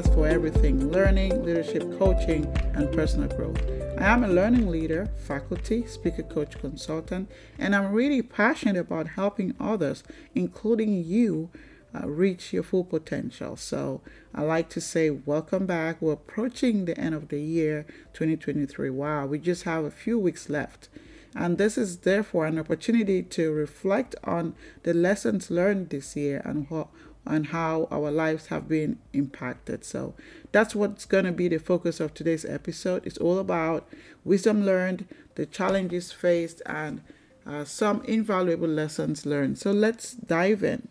compass for everything learning, leadership coaching, and personal growth. I am a learning leader, faculty, speaker coach consultant, and I'm really passionate about helping others, including you, uh, reach your full potential. So I like to say, welcome back. We're approaching the end of the year 2023. Wow, we just have a few weeks left. And this is therefore an opportunity to reflect on the lessons learned this year and what and how our lives have been impacted. So that's what's going to be the focus of today's episode. It's all about wisdom learned, the challenges faced, and uh, some invaluable lessons learned. So let's dive in.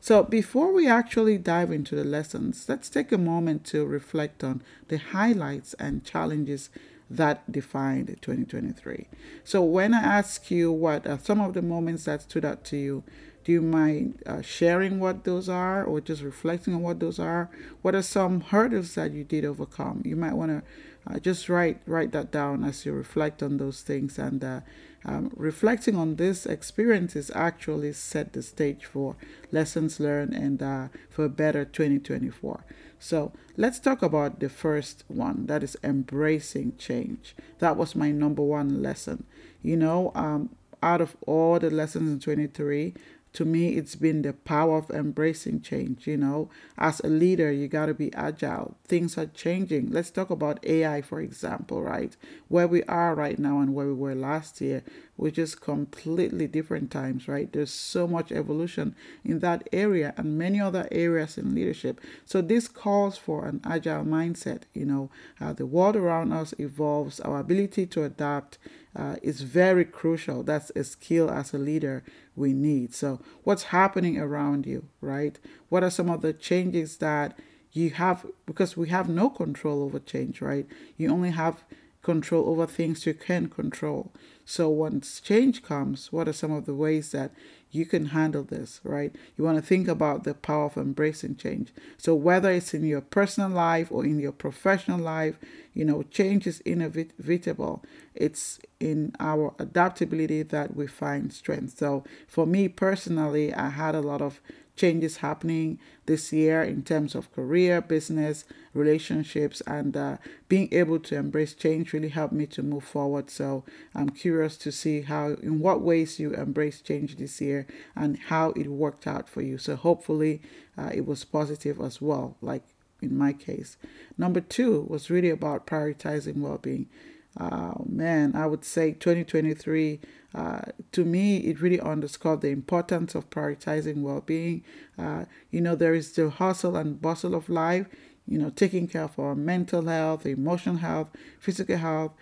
So, before we actually dive into the lessons, let's take a moment to reflect on the highlights and challenges that defined 2023. So, when I ask you what are some of the moments that stood out to you, do you mind uh, sharing what those are or just reflecting on what those are? What are some hurdles that you did overcome? You might want to uh, just write write that down as you reflect on those things and uh, um, reflecting on this experiences actually set the stage for lessons learned and uh, for a better 2024 so let's talk about the first one that is embracing change that was my number one lesson you know um, out of all the lessons in 23 to me it's been the power of embracing change you know. As a leader you got to be agile. Things are changing. Let's talk about ai for example right? Where we are right now and where we were last year which is completely different times right there's so much evolution in that area and many other areas in leadership so this calls for an agile mindset you know uh, the world around us evolves our ability to adapt uh, is very crucial. That's a skill as a leader we need. So, what's happening around you, right? What are some of the changes that you have? Because we have no control over change, right? You only have control over things you can control. So, once change comes, what are some of the ways that you can handle this, right? You want to think about the power of embracing change. So, whether it's in your personal life or in your professional life, you know, change is inevitable. It's in our adaptability that we find strength. So, for me personally, I had a lot of changes happening this year in terms of career, business, relationships, and uh, being able to embrace change really helped me to move forward. So I'm curious to see how, in what ways you embrace change this year and how it worked out for you. So hopefully uh, it was positive as well, like in my case. Number two was really about prioritizing well being. Uh, man, I would say 2023, uh, to me, it really underscored the importance of prioritizing well being. Uh, you know, there is the hustle and bustle of life, you know, taking care of our mental health, emotional health, physical health.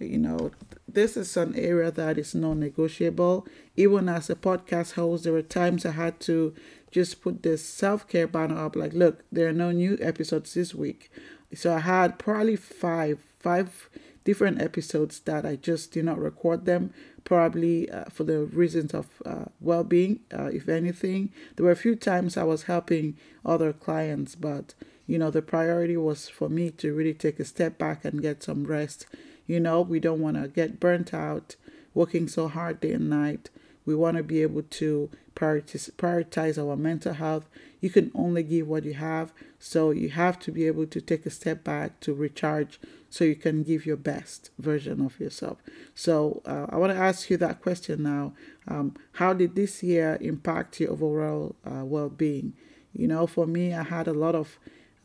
You know, this is an area that is non negotiable. Even as a podcast host, there were times I had to just put this self care banner up like, look, there are no new episodes this week. So I had probably five, five different episodes that I just did not record them, probably uh, for the reasons of uh, well being, uh, if anything. There were a few times I was helping other clients, but you know, the priority was for me to really take a step back and get some rest. You know, we don't want to get burnt out working so hard day and night. We want to be able to prioritize, our mental health. You can only give what you have. So you have to be able to take a step back to recharge so you can give your best version of yourself. So uh, I want to ask you that question now. Um, how did this year impact your overall uh, well being? You know, for me, I had a lot of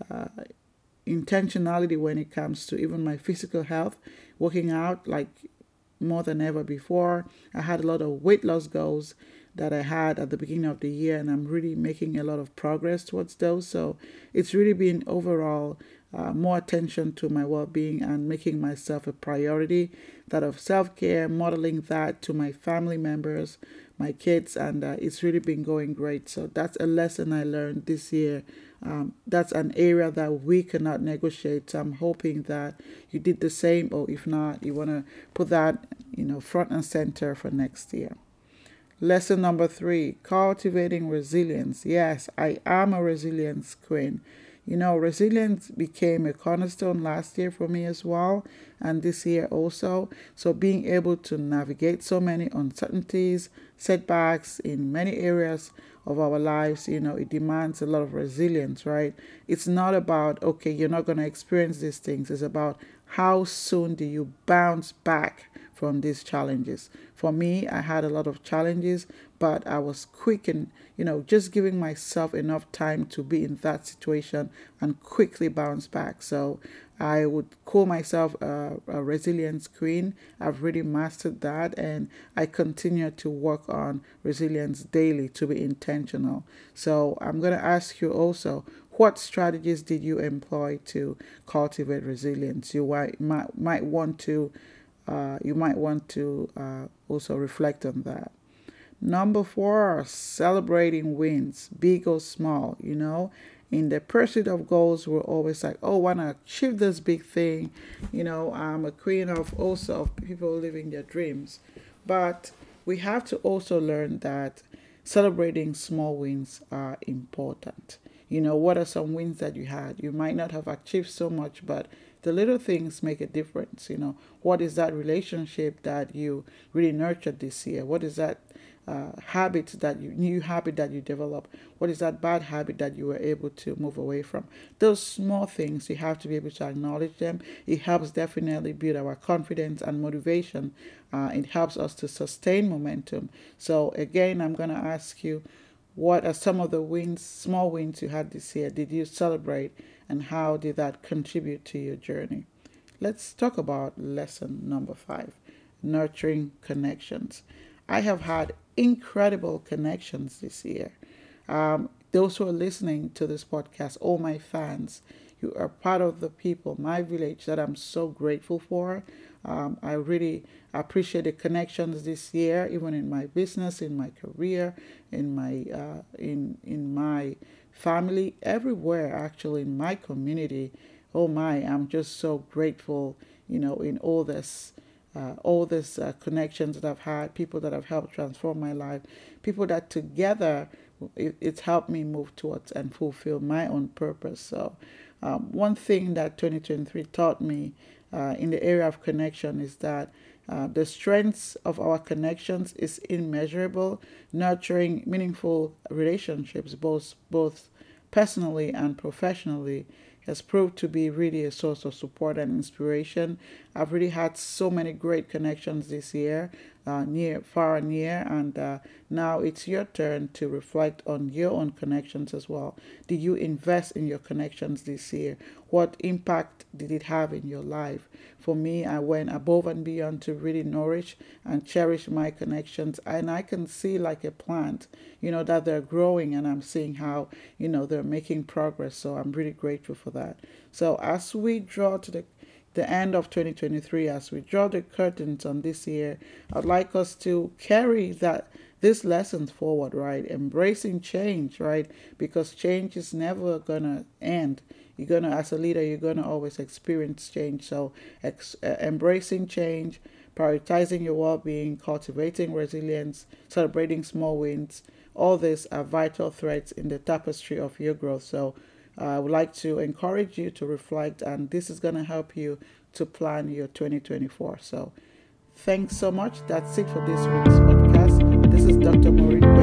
uh, intentionality when it comes to even my physical health, working out like more than ever before. I had a lot of weight loss goals that I had at the beginning of the year, and I'm really making a lot of progress towards those. So it's really been overall uh, more attention to my well being and making myself a priority, that of self care, modeling that to my family members, my kids, and uh, it's really been going great. So that's a lesson I learned this year. Um, that's an area that we cannot negotiate. So I'm hoping that you did the same, or if not, you want to put that, you know, front and center for next year. Lesson number three cultivating resilience. Yes, I am a resilience queen. You know, resilience became a cornerstone last year for me as well, and this year also. So, being able to navigate so many uncertainties, setbacks in many areas of our lives, you know, it demands a lot of resilience, right? It's not about, okay, you're not going to experience these things. It's about how soon do you bounce back from these challenges. For me, I had a lot of challenges, but I was quick and, you know, just giving myself enough time to be in that situation and quickly bounce back. So I would call myself a, a resilience queen. I've really mastered that, and I continue to work on resilience daily to be intentional. So I'm going to ask you also what strategies did you employ to cultivate resilience? You might, might, might want to uh, you might want to uh, also reflect on that. Number four, celebrating wins, big or small. You know, in the pursuit of goals, we're always like, oh, want to achieve this big thing. You know, I'm a queen of also of people living their dreams. But we have to also learn that celebrating small wins are important. You know, what are some wins that you had? You might not have achieved so much, but the little things make a difference. You know, what is that relationship that you really nurtured this year? What is that uh, habit that you new habit that you develop? What is that bad habit that you were able to move away from? Those small things you have to be able to acknowledge them. It helps definitely build our confidence and motivation. Uh, it helps us to sustain momentum. So again, I'm going to ask you, what are some of the wins, small wins you had this year? Did you celebrate? and how did that contribute to your journey? Let's talk about lesson number five nurturing connections. I have had incredible connections this year. Um, those who are listening to this podcast, all my fans, you are part of the people, my village, that I'm so grateful for. Um, I really appreciate the connections this year, even in my business, in my career, in my uh, in in my family, everywhere actually in my community. Oh my, I'm just so grateful, you know, in all this. Uh, all these uh, connections that I've had, people that have helped transform my life, people that together it, it's helped me move towards and fulfill my own purpose. So, um, one thing that 2023 taught me uh, in the area of connection is that uh, the strengths of our connections is immeasurable. Nurturing meaningful relationships, both both personally and professionally, has proved to be really a source of support and inspiration. I've really had so many great connections this year, uh, near, far and near, and uh, now it's your turn to reflect on your own connections as well. Did you invest in your connections this year? What impact did it have in your life? For me, I went above and beyond to really nourish and cherish my connections, and I can see like a plant, you know, that they're growing, and I'm seeing how, you know, they're making progress. So I'm really grateful for that. So as we draw to the the end of 2023 as we draw the curtains on this year i'd like us to carry that these lessons forward right? Embracing change right? Because change is never gonna end. You're gonna as a leader you're gonna always experience change. So ex- uh, embracing change prioritizing your well-being cultivating resilience celebrating small wins all these are vital threads in the tapestry of your growth. So I would like to encourage you to reflect, and this is going to help you to plan your 2024. So, thanks so much. That's it for this week's podcast. This is Dr. Maurine.